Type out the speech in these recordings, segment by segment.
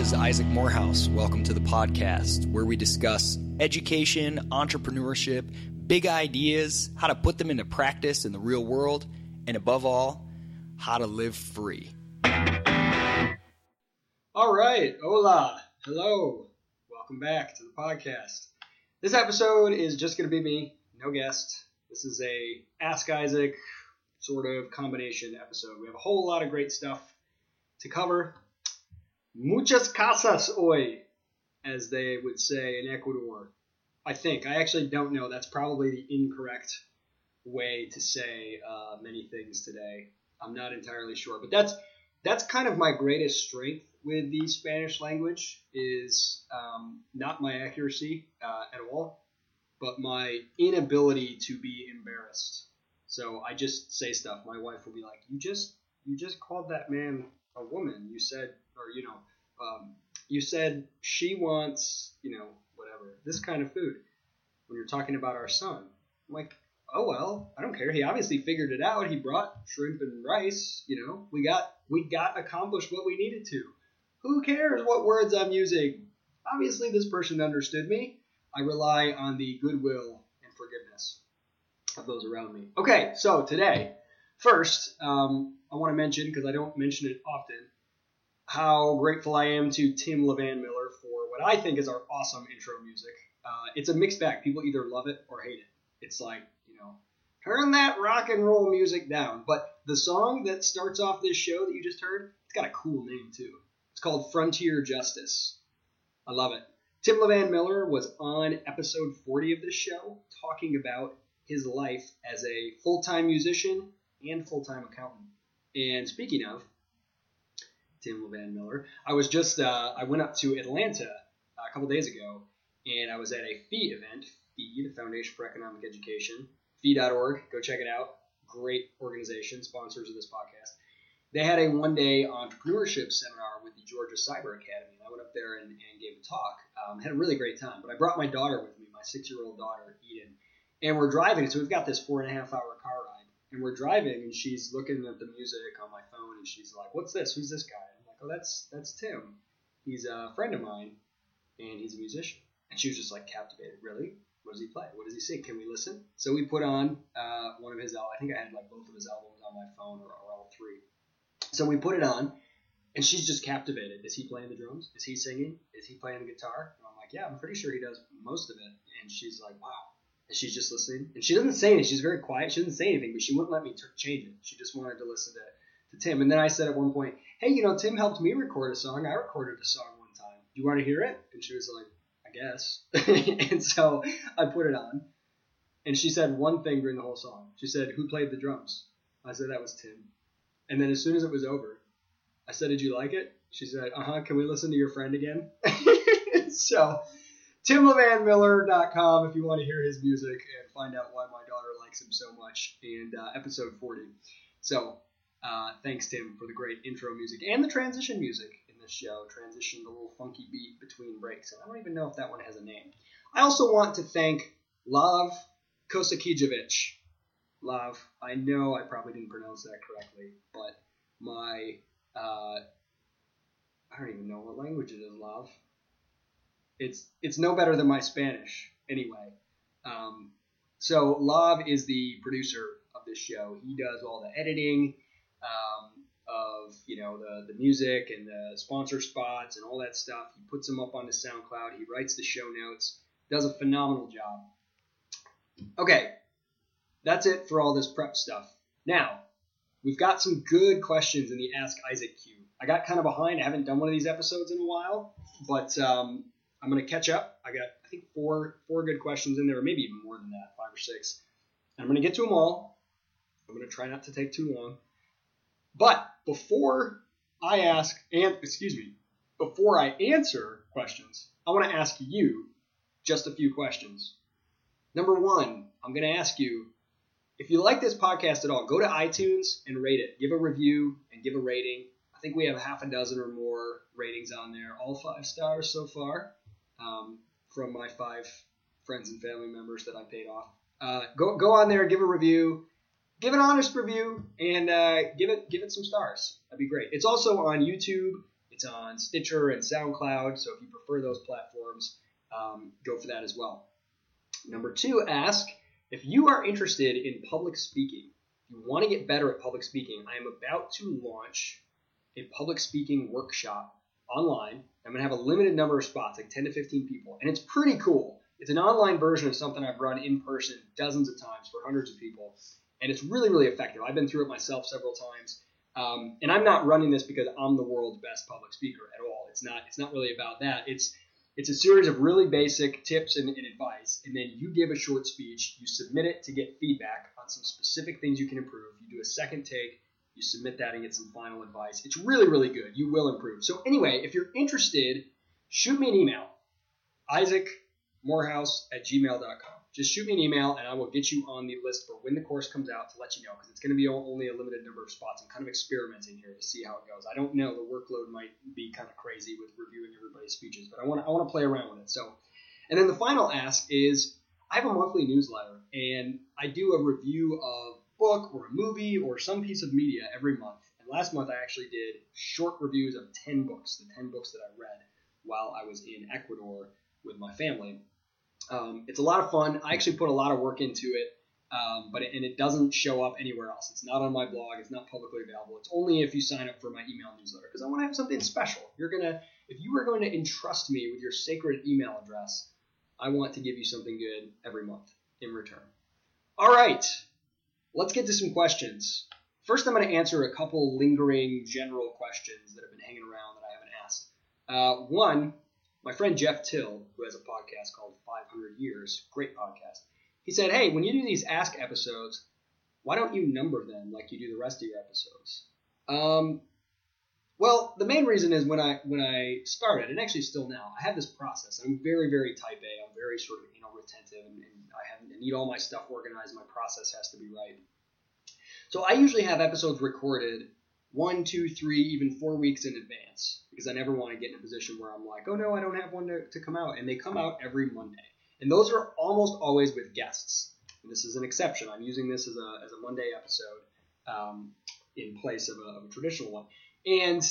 Is Isaac Morehouse. Welcome to the podcast where we discuss education, entrepreneurship, big ideas, how to put them into practice in the real world, and above all, how to live free. All right, hola, hello, welcome back to the podcast. This episode is just going to be me, no guest. This is a Ask Isaac sort of combination episode. We have a whole lot of great stuff to cover. Muchas casas hoy, as they would say in Ecuador. I think. I actually don't know. That's probably the incorrect way to say uh, many things today. I'm not entirely sure, but that's that's kind of my greatest strength with the Spanish language is um, not my accuracy uh, at all, but my inability to be embarrassed. So I just say stuff. My wife will be like, "You just you just called that man a woman. You said, or you know, um, you said she wants, you know, whatever this kind of food." When you're talking about our son, I'm like, "Oh well, I don't care. He obviously figured it out. He brought shrimp and rice. You know, we got we got accomplished what we needed to. Who cares what words I'm using? Obviously, this person understood me. I rely on the goodwill and forgiveness of those around me. Okay, so today, first, um, I want to mention, because I don't mention it often, how grateful I am to Tim Levan Miller for what I think is our awesome intro music. Uh, it's a mixed bag. People either love it or hate it. It's like, you know, turn that rock and roll music down. But the song that starts off this show that you just heard, it's got a cool name too. It's called Frontier Justice. I love it. Tim Levan Miller was on episode 40 of this show talking about his life as a full time musician and full time accountant. And speaking of Tim Levan Miller, I was just, uh, I went up to Atlanta a couple days ago and I was at a FEE event, FEE, Foundation for Economic Education, FEE.org. Go check it out. Great organization, sponsors of this podcast. They had a one day entrepreneurship seminar with the Georgia Cyber Academy. And I went up there and, and gave a talk. Um, had a really great time. But I brought my daughter with me, my six year old daughter, Eden. And we're driving. So we've got this four and a half hour car ride. And we're driving, and she's looking at the music on my phone, and she's like, What's this? Who's this guy? That's, that's Tim. He's a friend of mine, and he's a musician. And she was just like captivated. Really? What does he play? What does he sing? Can we listen? So we put on uh, one of his. I think I had like both of his albums on my phone, or, or all three. So we put it on, and she's just captivated. Is he playing the drums? Is he singing? Is he playing the guitar? And I'm like, yeah, I'm pretty sure he does most of it. And she's like, wow. And she's just listening. And she doesn't say anything. She's very quiet. She doesn't say anything, but she wouldn't let me t- change it. She just wanted to listen to, to Tim. And then I said at one point, hey, you know, Tim helped me record a song. I recorded a song one time. Do you want to hear it? And she was like, I guess. and so I put it on. And she said one thing during the whole song. She said, who played the drums? I said, that was Tim. And then as soon as it was over, I said, Did you like it? She said, Uh huh. Can we listen to your friend again? so, TimLevanMiller.com if you want to hear his music and find out why my daughter likes him so much. And uh, episode 40. So, uh, thanks, Tim, for the great intro music and the transition music in this show. Transition, the little funky beat between breaks. And I don't even know if that one has a name. I also want to thank Lav Kosakijevic. Lav, I know I probably didn't pronounce that correctly, but my uh, I don't even know what language it is, Lav. It's it's no better than my Spanish, anyway. Um, so Lav is the producer of this show. He does all the editing of you know the the music and the sponsor spots and all that stuff. He puts them up onto SoundCloud. He writes the show notes. Does a phenomenal job. Okay, that's it for all this prep stuff. Now, we've got some good questions in the Ask Isaac queue. I got kind of behind. I haven't done one of these episodes in a while, but um, I'm to catch up. I got, I think, four four good questions in there, or maybe even more than that, five or six. And I'm to get to them all. I'm to try not to take too long. But before I ask, and excuse me, before I answer questions, I want to ask you just a few questions. Number one, I'm going to ask you if you like this podcast at all, go to iTunes and rate it. Give a review and give a rating. I think we have half a dozen or more ratings on there, all five stars so far, um, from my five friends and family members that I paid off. Uh, go go on there, give a review, give an honest review, and uh, give it give it some stars. That'd be great. It's also on YouTube. It's on Stitcher and SoundCloud, so if you prefer those platforms, um, go for that as well. Number two, ask if you are interested in public speaking. If you want to get better at public speaking, I am about to launch a public speaking workshop online. I'm going to have a limited number of spots, like 10 to 15 people, and it's pretty cool. It's an online version of something I've run in person dozens of times for hundreds of people, and it's really, really effective. I've been through it myself several times. Um, and I'm not running this because I'm the world's best public speaker at all. It's not. It's not really about that. It's it's a series of really basic tips and, and, advice, and then you give a short speech. You submit it to get feedback on some specific things you can improve. You do a second take. You submit that and get some final advice. It's really, really good. You will improve. So anyway, if you're interested, shoot me an email, isaacmorehouse at gmail.com just shoot me an email and I will get you on the list for when the course comes out to let you know because it's going to be only a limited number of spots. I'm kind of experimenting here to see how it goes. I don't know. The workload might be kind of crazy with reviewing everybody's speeches, but I want to I want to play around with it. So, and then the final ask is I have a monthly newsletter and I do a review of book or a movie or some piece of media every month. And last month I actually did short reviews of 10 books, the 10 books that I read while I was in Ecuador with my family. Um, it's a lot of fun. I actually put a lot of work into it, um, but it, and it doesn't show up anywhere else. It's not on my blog. It's not publicly available. It's only if you sign up for my email newsletter because I want to have something special. You're gonna, if you are going to entrust me with your sacred email address, I want to give you something good every month in return. All right, let's get to some questions. First, I'm going to answer a couple lingering general questions that have been hanging around that I haven't asked. Uh, one my friend Jeff Till, who has a podcast called 500 Years, great podcast, he said, Hey, when you do these Ask episodes, why don't you number them like you do the rest of your episodes? Um, well, the main reason is when I when I started, and actually still now, I have this process. I'm very very type A. I'm very sort of you know retentive, and, and I have I need all my stuff organized. My process has to be right. So I usually have episodes recorded one, two, three, even four weeks in advance because I never want to get in a position where I'm like, oh no, I don't have one to, to come out. And they come out every Monday. And those are almost always with guests. And this is an exception. I'm using this as a, as a Monday episode um, in place of a, of a traditional one. And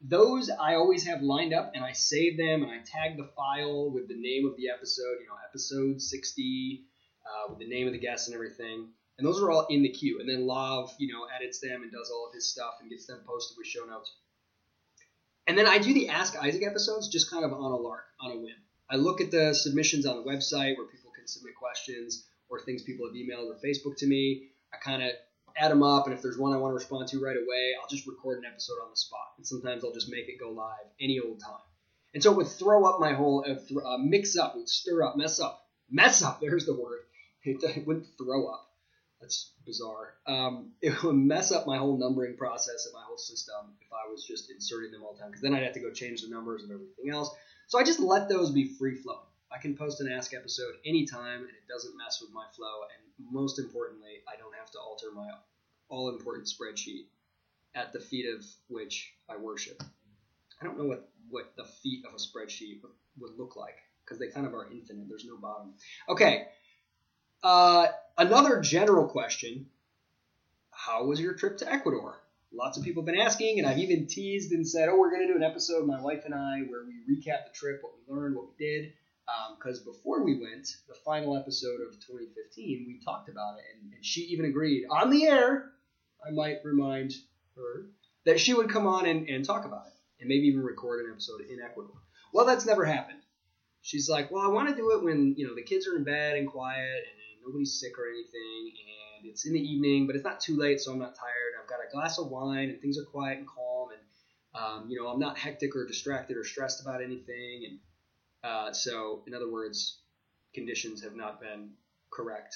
those I always have lined up and I save them and I tag the file with the name of the episode, you know, episode 60, uh, with the name of the guest and everything and those are all in the queue. And then Lav, you know, edits them and does all of his stuff and gets them posted with show notes. And then I do the Ask Isaac episodes just kind of on a lark, on a whim. I look at the submissions on the website where people can submit questions or things people have emailed or Facebook to me. I kind of add them up, and if there's one I want to respond to right away, I'll just record an episode on the spot. And sometimes I'll just make it go live any old time. And so it would throw up my whole, uh, uh, mix up, would stir up, mess up, mess up. There's the word. It, it wouldn't throw up that's bizarre. Um, it would mess up my whole numbering process and my whole system if I was just inserting them all the time, because then I'd have to go change the numbers and everything else. So I just let those be free flowing. I can post an Ask episode anytime, and it doesn't mess with my flow. And most importantly, I don't have to alter my all important spreadsheet at the feet of which I worship. I don't know what, what the feet of a spreadsheet would, would look like because they kind of are infinite. There's no bottom. Okay, uh, another general question How was your trip to Ecuador? Lots of people have been asking, and I've even teased and said, oh, we're going to do an episode, my wife and I, where we recap the trip, what we learned, what we did. Because um, before we went, the final episode of 2015, we talked about it, and, and she even agreed on the air. I might remind her that she would come on and, and talk about it, and maybe even record an episode in Ecuador. Well, that's never happened. She's like, well, I want to do it when you know the kids are in bed and quiet, and nobody's sick or anything, and it's in the evening, but it's not too late, so I'm not tired. I've got a glass of wine, and things are quiet and calm, and um, you know I'm not hectic or distracted or stressed about anything, and uh, so in other words, conditions have not been correct,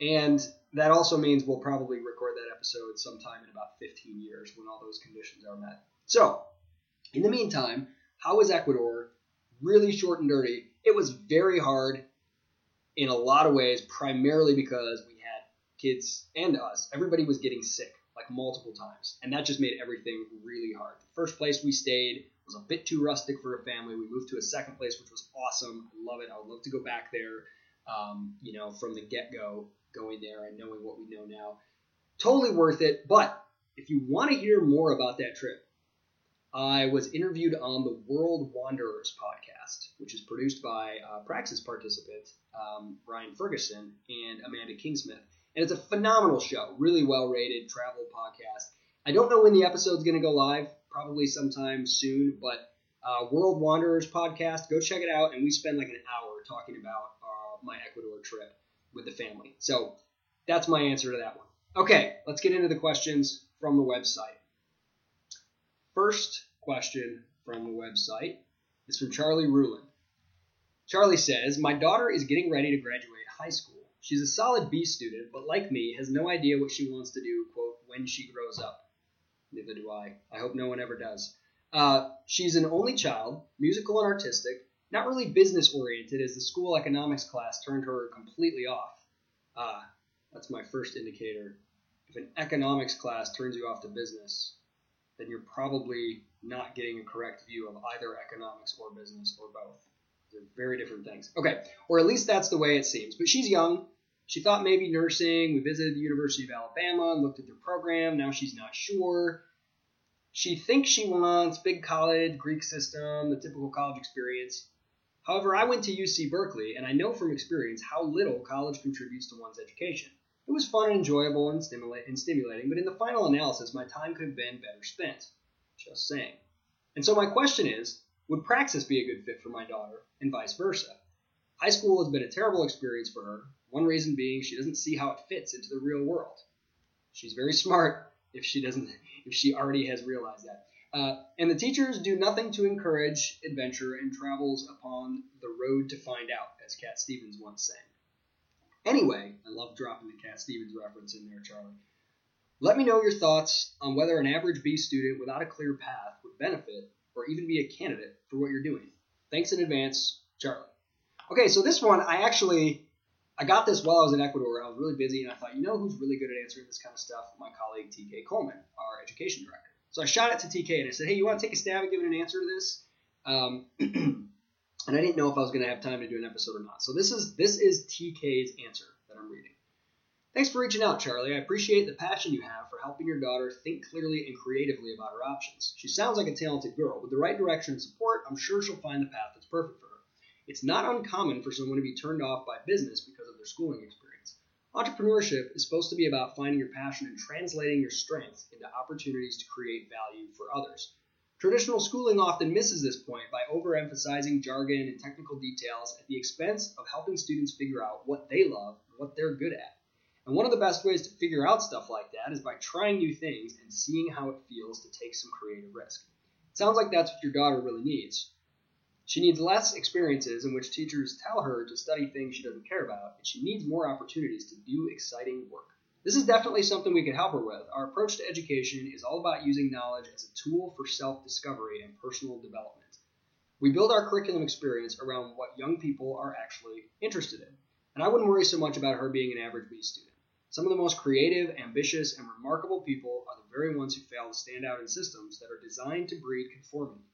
and that also means we'll probably record that episode sometime in about 15 years when all those conditions are met. So, in the meantime, how was Ecuador? Really short and dirty. It was very hard in a lot of ways, primarily because we had kids and us. Everybody was getting sick like multiple times, and that just made everything really hard. The first place we stayed was a bit too rustic for a family. We moved to a second place, which was awesome. I love it. I would love to go back there. Um, you know, from the get go, going there and knowing what we know now, totally worth it. But if you want to hear more about that trip, I was interviewed on the World Wanderers podcast, which is produced by uh, Praxis participant um, Ryan Ferguson and Amanda Kingsmith. And it's a phenomenal show, really well rated travel podcast. I don't know when the episode's going to go live, probably sometime soon, but uh, World Wanderers podcast, go check it out. And we spend like an hour talking about uh, my Ecuador trip with the family. So that's my answer to that one. Okay, let's get into the questions from the website. First question from the website is from Charlie Ruland. Charlie says, My daughter is getting ready to graduate high school. She's a solid B student, but like me, has no idea what she wants to do, quote, when she grows up. Neither do I. I hope no one ever does. Uh, she's an only child, musical and artistic, not really business oriented, as the school economics class turned her completely off. Ah, that's my first indicator. If an economics class turns you off to business, then you're probably not getting a correct view of either economics or business or both. They're very different things. Okay, or at least that's the way it seems. But she's young. She thought maybe nursing. We visited the University of Alabama and looked at their program. Now she's not sure. She thinks she wants big college, Greek system, the typical college experience. However, I went to UC Berkeley, and I know from experience how little college contributes to one's education. It was fun and enjoyable and, stimula- and stimulating, but in the final analysis, my time could have been better spent. Just saying. And so my question is, would Praxis be a good fit for my daughter, and vice versa? High school has been a terrible experience for her, one reason being she doesn't see how it fits into the real world. She's very smart if she doesn't if she already has realized that. Uh, and the teachers do nothing to encourage adventure and travels upon the road to find out, as Cat Stevens once sang. Anyway, I love dropping the Cat Stevens reference in there, Charlie. Let me know your thoughts on whether an average B student without a clear path would benefit or even be a candidate for what you're doing. Thanks in advance, Charlie. Okay, so this one I actually I got this while I was in Ecuador. I was really busy, and I thought, you know who's really good at answering this kind of stuff? My colleague TK Coleman, our education director. So I shot it to TK and I said, hey, you want to take a stab at giving an answer to this? Um, and I didn't know if I was going to have time to do an episode or not. So this is this is TK's answer that I'm reading. Thanks for reaching out, Charlie. I appreciate the passion you have for helping your daughter think clearly and creatively about her options. She sounds like a talented girl. With the right direction and support, I'm sure she'll find the path that's perfect for her. It's not uncommon for someone to be turned off by business because of their schooling experience. Entrepreneurship is supposed to be about finding your passion and translating your strengths into opportunities to create value for others. Traditional schooling often misses this point by overemphasizing jargon and technical details at the expense of helping students figure out what they love and what they're good at. And one of the best ways to figure out stuff like that is by trying new things and seeing how it feels to take some creative risk. It sounds like that's what your daughter really needs. She needs less experiences in which teachers tell her to study things she doesn't care about, and she needs more opportunities to do exciting work. This is definitely something we can help her with. Our approach to education is all about using knowledge as a tool for self discovery and personal development. We build our curriculum experience around what young people are actually interested in. And I wouldn't worry so much about her being an average B student. Some of the most creative, ambitious, and remarkable people are the very ones who fail to stand out in systems that are designed to breed conformity.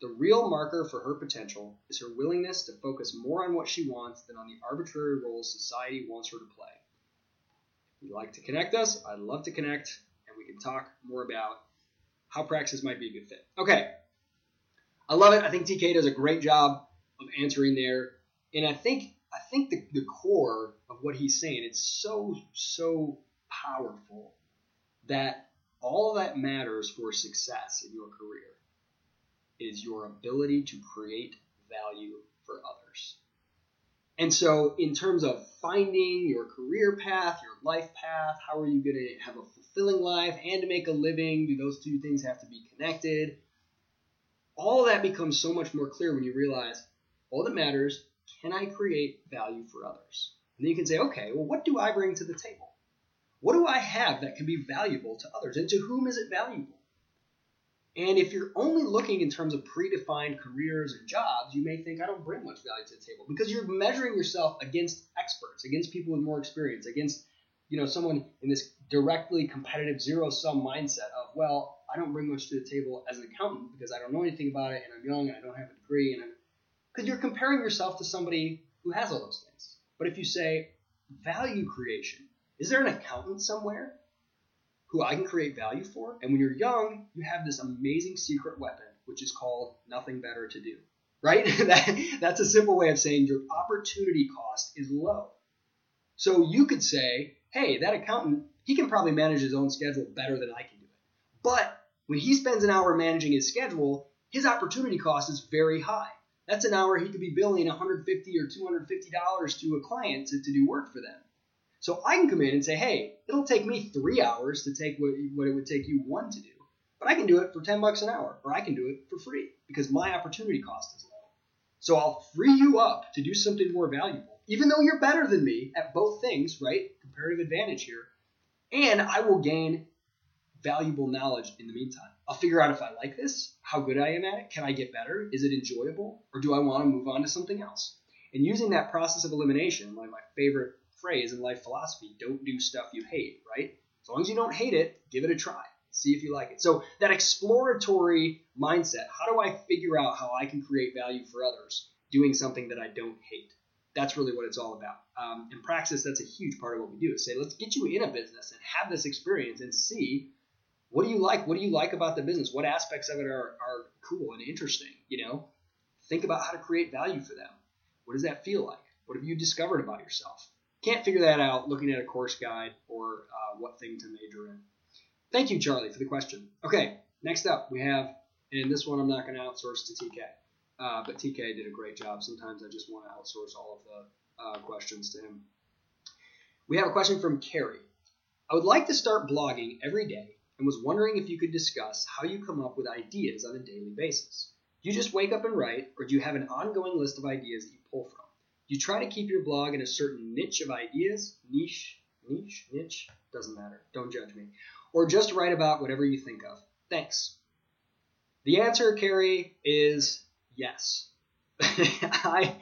The real marker for her potential is her willingness to focus more on what she wants than on the arbitrary roles society wants her to play. If you'd like to connect us, I'd love to connect, and we can talk more about how Praxis might be a good fit. Okay. I love it. I think TK does a great job of answering there. And I think I think the, the core of what he's saying, it's so, so powerful that all that matters for success in your career is your ability to create value for others. And so, in terms of finding your career path, your life path, how are you going to have a fulfilling life and to make a living? Do those two things have to be connected? All that becomes so much more clear when you realize all that matters can I create value for others? And then you can say, okay, well, what do I bring to the table? What do I have that can be valuable to others? And to whom is it valuable? And if you're only looking in terms of predefined careers or jobs, you may think, I don't bring much value to the table because you're measuring yourself against experts, against people with more experience, against you know someone in this directly competitive zero sum mindset of, well, I don't bring much to the table as an accountant because I don't know anything about it and I'm young and I don't have a degree and because you're comparing yourself to somebody who has all those things. But if you say value creation, is there an accountant somewhere who I can create value for. And when you're young, you have this amazing secret weapon, which is called nothing better to do. Right? that, that's a simple way of saying your opportunity cost is low. So you could say, hey, that accountant, he can probably manage his own schedule better than I can do it. But when he spends an hour managing his schedule, his opportunity cost is very high. That's an hour he could be billing 150 or 250 dollars to a client to, to do work for them. So I can come in and say, hey, it'll take me three hours to take what, what it would take you one to do, but I can do it for 10 bucks an hour, or I can do it for free because my opportunity cost is low. So I'll free you up to do something more valuable, even though you're better than me at both things, right? Comparative advantage here. And I will gain valuable knowledge in the meantime. I'll figure out if I like this, how good I am at it, can I get better, is it enjoyable, or do I want to move on to something else? And using that process of elimination, one of my favorite phrase in life philosophy, don't do stuff you hate, right? As long as you don't hate it, give it a try. See if you like it. So that exploratory mindset, how do I figure out how I can create value for others doing something that I don't hate? That's really what it's all about. Um, in praxis, that's a huge part of what we do. Is say, let's get you in a business and have this experience and see what do you like? What do you like about the business? What aspects of it are, are cool and interesting? You know, think about how to create value for them. What does that feel like? What have you discovered about yourself? Can't figure that out looking at a course guide or uh, what thing to major in. Thank you, Charlie, for the question. Okay, next up we have, and this one I'm not going to outsource to TK, uh, but TK did a great job. Sometimes I just want to outsource all of the uh, questions to him. We have a question from Keri. I would like to start blogging every day and was wondering if you could discuss how you come up with ideas on a daily basis. Do you just wake up and write, or do you have an ongoing list of ideas that you pull from? You try to keep your blog in a certain niche of ideas? Niche? Niche? Niche? Doesn't matter. Don't judge me. Or just write about whatever you think of. Thanks. The answer, Keri, is yes. I,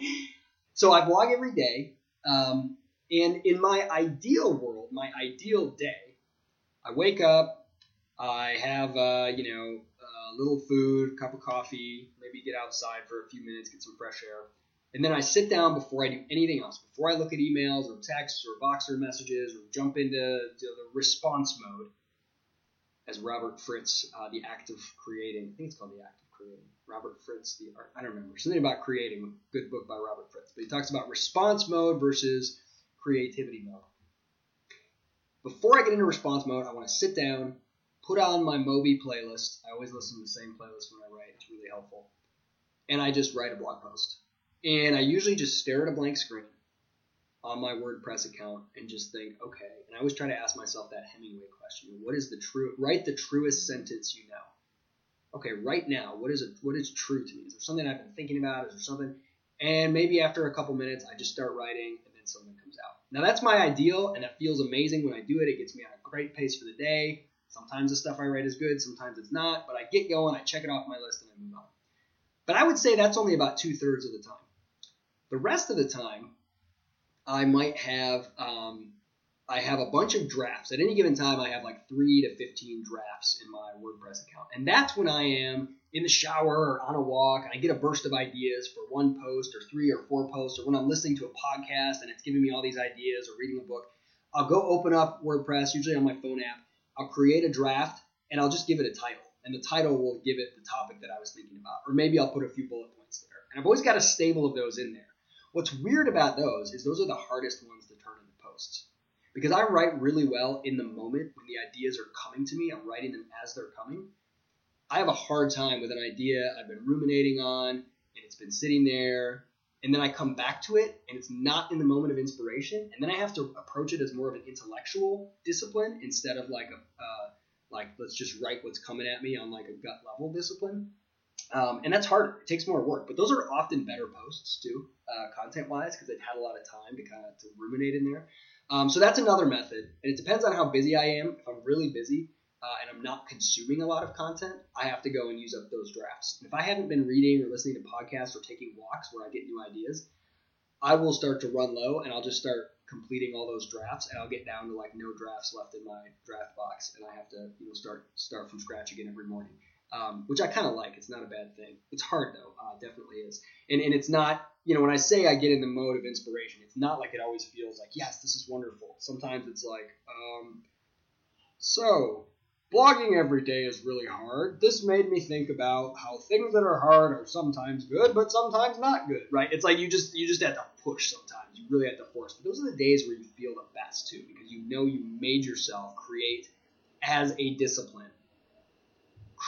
so I blog every day. Um, and in my ideal world, my ideal day, I wake up, I have, uh, you know, a little food, cup of coffee, maybe get outside for a few minutes, get some fresh air. And then I sit down before I do anything else, before I look at emails or texts or Voxer messages or jump into the response mode, as Robert Fritz, uh, the act of creating, I think it's called the act of creating. Robert Fritz, the art, I don't remember something about creating. Good book by Robert Fritz, but he talks about response mode versus creativity mode. Before I get into response mode, I want to sit down, put on my Moby playlist. I always listen to the same playlist when I write. It's really helpful. And I just write a blog post. And I usually just stare at a blank screen on my WordPress account and just think, okay. And I always try to ask myself that Hemingway question: What is the true? Write the truest sentence you know. Okay, right now, what is it? What is true to me? Is there something I've been thinking about? Is there something? And maybe after a couple minutes, I just start writing, and then something comes out. Now that's my ideal, and it feels amazing when I do it. It gets me on a great pace for the day. Sometimes the stuff I write is good, sometimes it's not, but I get going, I check it off my list, and I move on. But I would say that's only about two thirds of the time. The rest of the time, I might have um, I have a bunch of drafts. At any given time, I have like three to fifteen drafts in my WordPress account, and that's when I am in the shower or on a walk, and I get a burst of ideas for one post or three or four posts, or when I'm listening to a podcast and it's giving me all these ideas, or reading a book. I'll go open up WordPress, usually on my phone app. I'll create a draft, and I'll just give it a title, and the title will give it the topic that I was thinking about, or maybe I'll put a few bullet points there. And I've always got a stable of those in there. What's weird about those is those are the hardest ones to turn into posts. Because I write really well in the moment when the ideas are coming to me, I'm writing them as they're coming. I have a hard time with an idea I've been ruminating on and it's been sitting there and then I come back to it and it's not in the moment of inspiration and then I have to approach it as more of an intellectual discipline instead of like a uh, like let's just write what's coming at me on like a gut level discipline um, and that's harder. It takes more work, but those are often better posts too, uh, content-wise, because they've had a lot of time to kind of to ruminate in there. Um, so that's another method, and it depends on how busy I am. If I'm really busy uh, and I'm not consuming a lot of content, I have to go and use up those drafts. And if I haven't been reading or listening to podcasts or taking walks where I get new ideas, I will start to run low, and I'll just start completing all those drafts, and I'll get down to like no drafts left in my draft box, and I have to you know start start from scratch again every morning um, which I kind of like. It's not a bad thing. It's hard though, uh, definitely is. And and it's not, you know, when I say I get in the mode of inspiration, it's not like it always feels like yes, this is wonderful. Sometimes it's like, um, So, blogging every day is really hard. This made me think about how things that are hard are sometimes good, but sometimes not good, right? It's like you just you just have to push sometimes. You really have to force. But those are the days where you feel the best too, because you know you made yourself create as a discipline.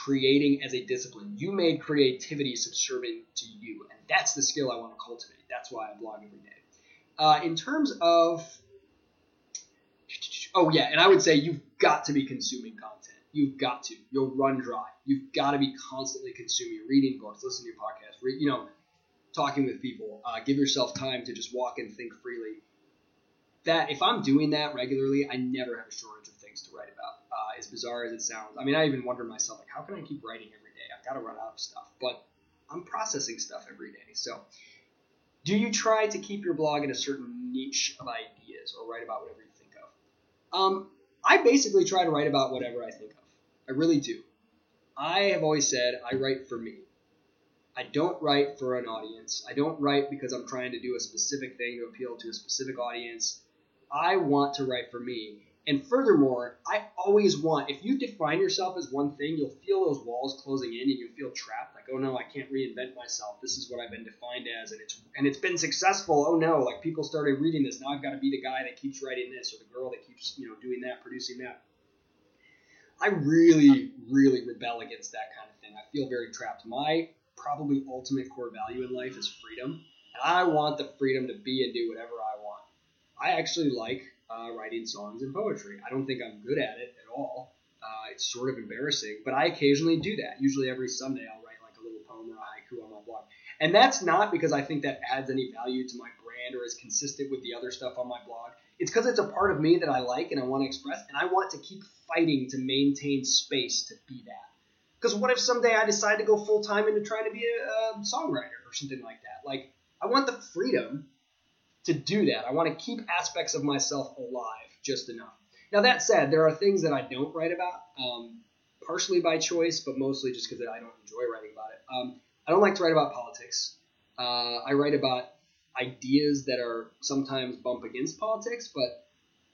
Creating as a discipline. You made creativity subservient to you, and that's the skill I want to cultivate. That's why I blog every day. Uh, in terms of oh yeah, and I would say you've got to be consuming content. You've got to. You'll run dry. You've got to be constantly consuming, reading books, listening to podcasts, re- you know, talking with people. Uh, give yourself time to just walk and think freely. That if I'm doing that regularly, I never have a shortage of things to write about. Uh, as bizarre as it sounds, I mean, I even wonder myself, like, how can I keep writing every day? I've got to run out of stuff, but I'm processing stuff every day. So, do you try to keep your blog in a certain niche of ideas, or write about whatever you think of? Um, I basically try to write about whatever I think of. I really do. I have always said I write for me. I don't write for an audience. I don't write because I'm trying to do a specific thing to appeal to a specific audience. I want to write for me. And furthermore, I always want, if you define yourself as one thing, you'll feel those walls closing in and you feel trapped. Like, oh no, I can't reinvent myself. This is what I've been defined as, and it's and it's been successful. Oh no, like people started reading this. Now I've got to be the guy that keeps writing this or the girl that keeps, you know, doing that, producing that. I really, really rebel against that kind of thing. I feel very trapped. My probably ultimate core value in life is freedom, and I want the freedom to be and do whatever I want. I actually like uh, writing songs and poetry. I don't think I'm good at it at all. Uh, it's sort of embarrassing, but I occasionally do that. Usually every Sunday I'll write like a little poem or a haiku on my blog. And that's not because I think that adds any value to my brand or is consistent with the other stuff on my blog. It's because it's a part of me that I like and I want to express, and I want to keep fighting to maintain space to be that. Because what if someday I decide to go full time into trying to be a, a songwriter or something like that? Like, I want the freedom to do that. I want to keep aspects of myself alive just enough. Now, that said, there are things that I don't write about, um, partially by choice, but mostly just because I don't enjoy writing about it. Um, I don't like to write about politics. Uh, I write about ideas that are sometimes bump against politics, but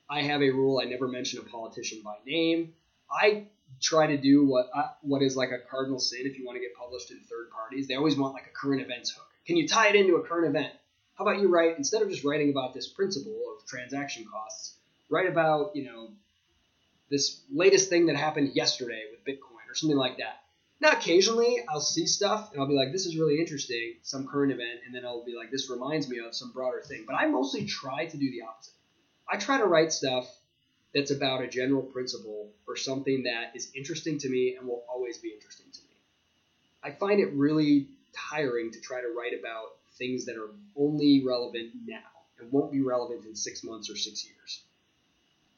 I have a rule: I never mention a politician by name. I try to do what I, what is like a cardinal sin if you want to get published in third parties. They always want like a current events hook. Can you tie it into a current event? How about you write instead of just writing about this principle of transaction costs, write about you know this latest thing that happened yesterday with Bitcoin or something like that. Now, occasionally I'll see stuff and I'll be like, this is really interesting, some current event, and then I'll be like, this reminds me of some broader thing. But I mostly try to do the opposite. I try to write stuff that's about a general principle or something that is interesting to me and will always be interesting to me. I find it really tiring to try to write about things that are only relevant now and won't be relevant in six months or six years.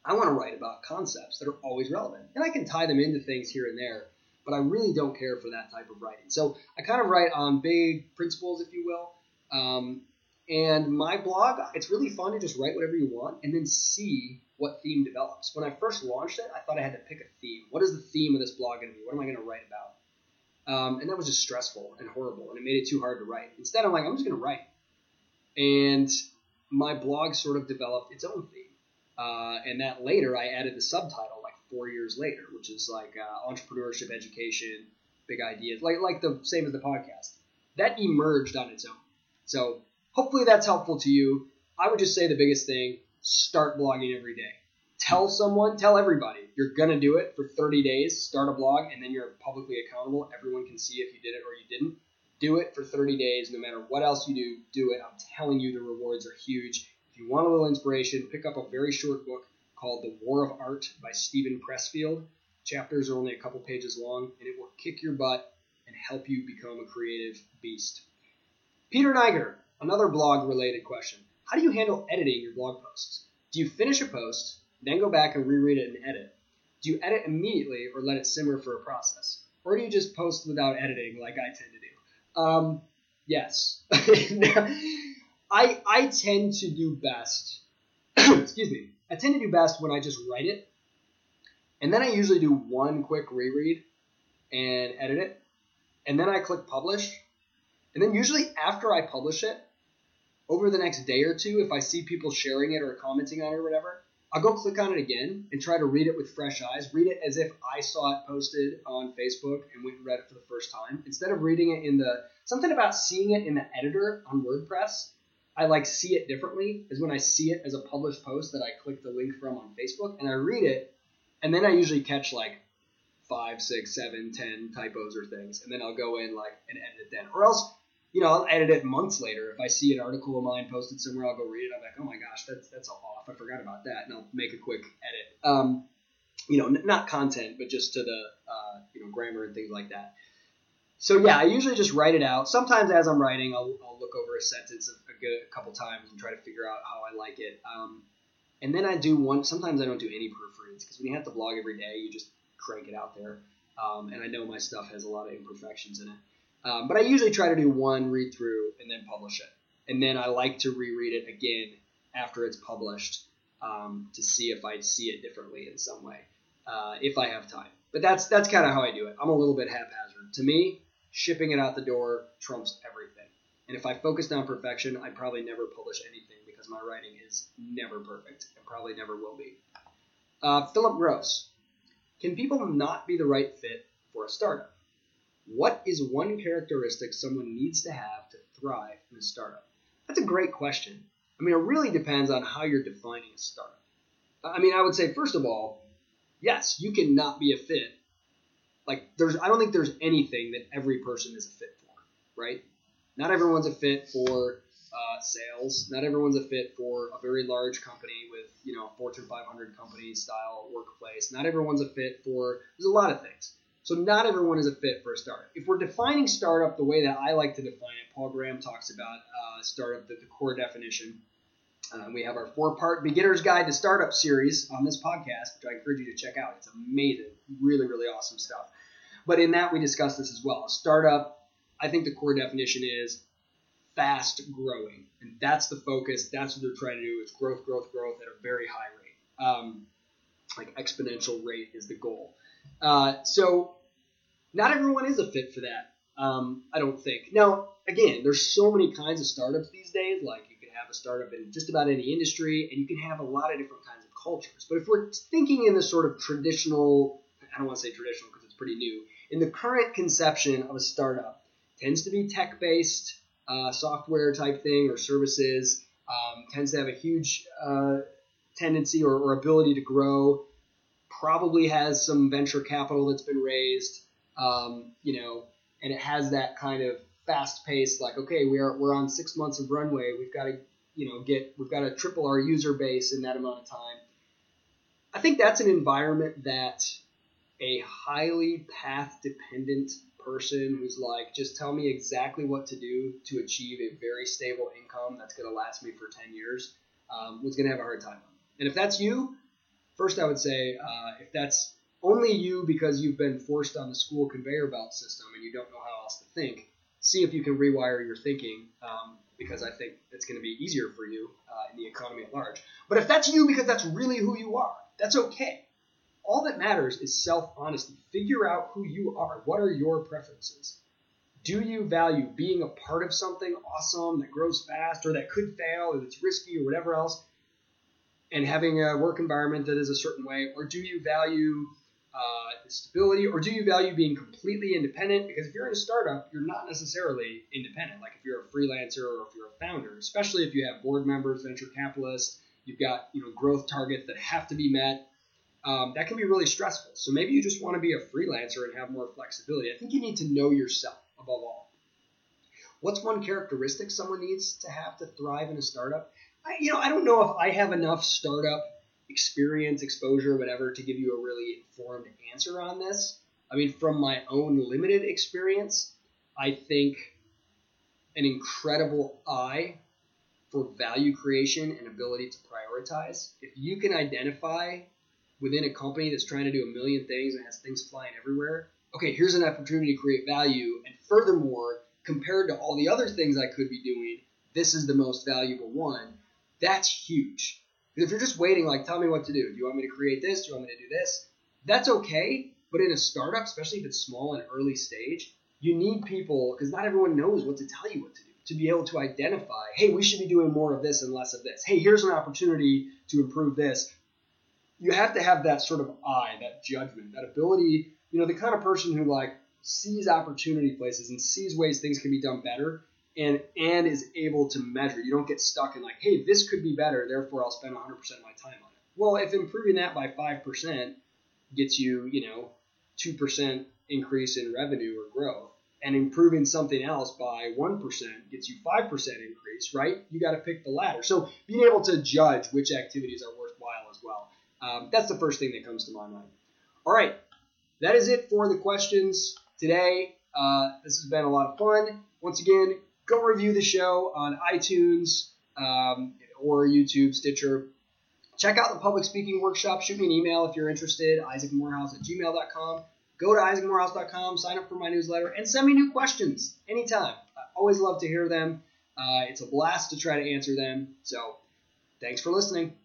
I want to write about concepts that are always relevant. And I can tie them into things here and there, but I really don't care for that type of writing. So I kind of write on big principles, if you will. Um, and my blog, it's really fun to just write whatever you want and then see what theme develops. When I first launched it, I thought I had to pick a theme. What is the theme of this blog going to be? What am I going to write about? Um, and that was just stressful and horrible, and it made it too hard to write. Instead, I'm like, I'm just going to write. And my blog sort of developed its own theme. Uh, and that later, I added the subtitle like four years later, which is like uh, entrepreneurship, education, big ideas, like like the same as the podcast. That emerged on its own. So hopefully that's helpful to you. I would just say the biggest thing: start blogging every day. Tell someone, tell everybody, you're gonna do it for 30 days. Start a blog, and then you're publicly accountable. Everyone can see if you did it or you didn't. Do it for 30 days, no matter what else you do. Do it. I'm telling you, the rewards are huge If you want a little inspiration, pick up a very short book called The War of Art by Steven Pressfield. Chapters are only a couple pages long, and it will kick your butt and help you become a creative beast. Peter Niger, another blog related question. How do you handle editing your blog posts? Do you finish a post, then go back and reread it and edit? Do you edit immediately or let it simmer for a process? Or do you just post without editing like I tend to do? Um, yes. I I tend to do best. excuse me. I tend to do best when I just write it, and then I usually do one quick reread and edit it, and then I click publish, and then usually after I publish it, over the next day or two, if I see people sharing it or commenting on it or whatever, I'll go click on it again and try to read it with fresh eyes. Read it as if I saw it posted on Facebook and went and read it for the first time. Instead of reading it in the something about seeing it in the editor on WordPress, I like see it differently is when I see it as a published post that I click the link from on Facebook and I read it, and then I usually catch like five, six, seven, ten typos or things, and then I'll go in like and edit it then. Or else you know, I'll edit it months later. If I see an article of mine posted somewhere, I'll go read it. I'm like, oh my gosh, that's that's all off. I forgot about that, and I'll make a quick edit. Um, you know, n- not content, but just to the uh, you know grammar and things like that. So yeah, I usually just write it out. Sometimes as I'm writing, I'll, I'll look over a sentence a, good, a couple times and try to figure out how I like it. Um, and then I do one. Sometimes I don't do any proofreads because when you have to blog every day, you just crank it out there. Um, and I know my stuff has a lot of imperfections in it. Um, but I usually try to do one read through and then publish it. And then I like to reread it again after it's published um, to see if I see it differently in some way, uh, if I have time. But that's that's kind of how I do it. I'm a little bit haphazard. To me, shipping it out the door trumps everything. And if I focused on perfection, I'd probably never publish anything because my writing is never perfect and probably never will be. Uh, Philip Gross. Can people not be the right fit for a startup? What is one characteristic someone needs to have to thrive in a startup? That's a great question. I mean, it really depends on how you're defining a startup. I mean, I would say, first of all, yes, you cannot be a fit. Like, there's, I don't think there's anything that every person is a fit for, right? Not everyone's a fit for uh, sales. Not everyone's a fit for a very large company with, you know, Fortune 500 company style workplace. Not everyone's a fit for, there's a lot of things. So not everyone is a fit for a startup. If we're defining startup the way that I like to define it, Paul Graham talks about uh, startup, the, the core definition. Uh, we have our four-part beginner's guide to startup series on this podcast, which I encourage you to check out. It's amazing, really, really awesome stuff. But in that, we discuss this as well. Startup, I think the core definition is fast growing, and that's the focus. That's what they're trying to do. It's growth, growth, growth at a very high rate. Um, like exponential rate is the goal. Uh, so not everyone is a fit for that. Um, I don't think. Now, again, there's so many kinds of startups these days. Like you can have a startup in just about any industry, and you can have a lot of different kinds of cultures. But if we're thinking in the sort of traditional, I don't want to say traditional because it's pretty new. In the current conception of a startup, tends to be tech-based, uh, software type thing or services. Um, tends to have a huge uh, tendency or, or ability to grow. Probably has some venture capital that's been raised um, you know, and it has that kind of fast pace, like, okay, we are we're on six months of runway, we've got to, you know, get we've got to triple our user base in that amount of time. I think that's an environment that a highly path dependent person who's like, just tell me exactly what to do to achieve a very stable income that's going to last me for 10 years, um, was going to have a hard time. And if that's you, first I would say, uh, if that's only you because you've been forced on the school conveyor belt system and you don't know how else to think. See if you can rewire your thinking um, because I think it's going to be easier for you uh, in the economy at large. But if that's you because that's really who you are, that's okay. All that matters is self honesty. Figure out who you are. What are your preferences? Do you value being a part of something awesome that grows fast or that could fail or that's risky or whatever else? And having a work environment that is a certain way, or do you value uh, stability, or do you value being completely independent? Because if you're in a startup, you're not necessarily independent. Like if you're a freelancer or if you're a founder, especially if you have board members, venture capitalists, you've got you know growth targets that have to be met. Um, that can be really stressful. So maybe you just want to be a freelancer and have more flexibility. I think you need to know yourself above all. What's one characteristic someone needs to have to thrive in a startup? I, you know, I don't know if I have enough startup experience, exposure, whatever, to give you a really informed answer on this. I mean, from my own limited experience, I think an incredible eye for value creation and ability to prioritize. If you can identify within a company that's trying to do a million things and has things flying everywhere, okay, here's an opportunity to create value. And furthermore, compared to all the other things I could be doing, this is the most valuable one. That's huge. Because if you're just waiting, like, tell me what to do. Do you want me to create this? Do you want me to do this? That's okay. But in a startup, especially if it's small and early stage, you need people because not everyone knows what to tell you what to do. To be able to identify, hey, we should be doing more of this and less of this. Hey, here's an opportunity to improve this. you have to have that sort of eye, that judgment, that ability. You know, the kind of person who like sees opportunity places and sees ways things can be done better and and is able to measure. You don't get stuck in like, hey, this could be better, therefore I'll spend 100% of my time on it. Well, if improving that by 5% gets you, you know, 2% increase in revenue or growth, and improving something else by 1% gets you 5% increase, right? You got to pick the latter. So being able to judge which activities are worthwhile as well. Um, that's the first thing that comes to my mind. All right, that is it for the questions today. Uh, this has been a lot of fun. Once again, go review the show on iTunes um, or YouTube, Stitcher. Check out the public speaking workshop. Shoot me an email if you're interested, isaacmorehouse at gmail.com. Go to isaacmorehouse.com, sign up for my newsletter, and send me new questions anytime. I always love to hear them. Uh, it's a blast to try to answer them. So, thanks for listening.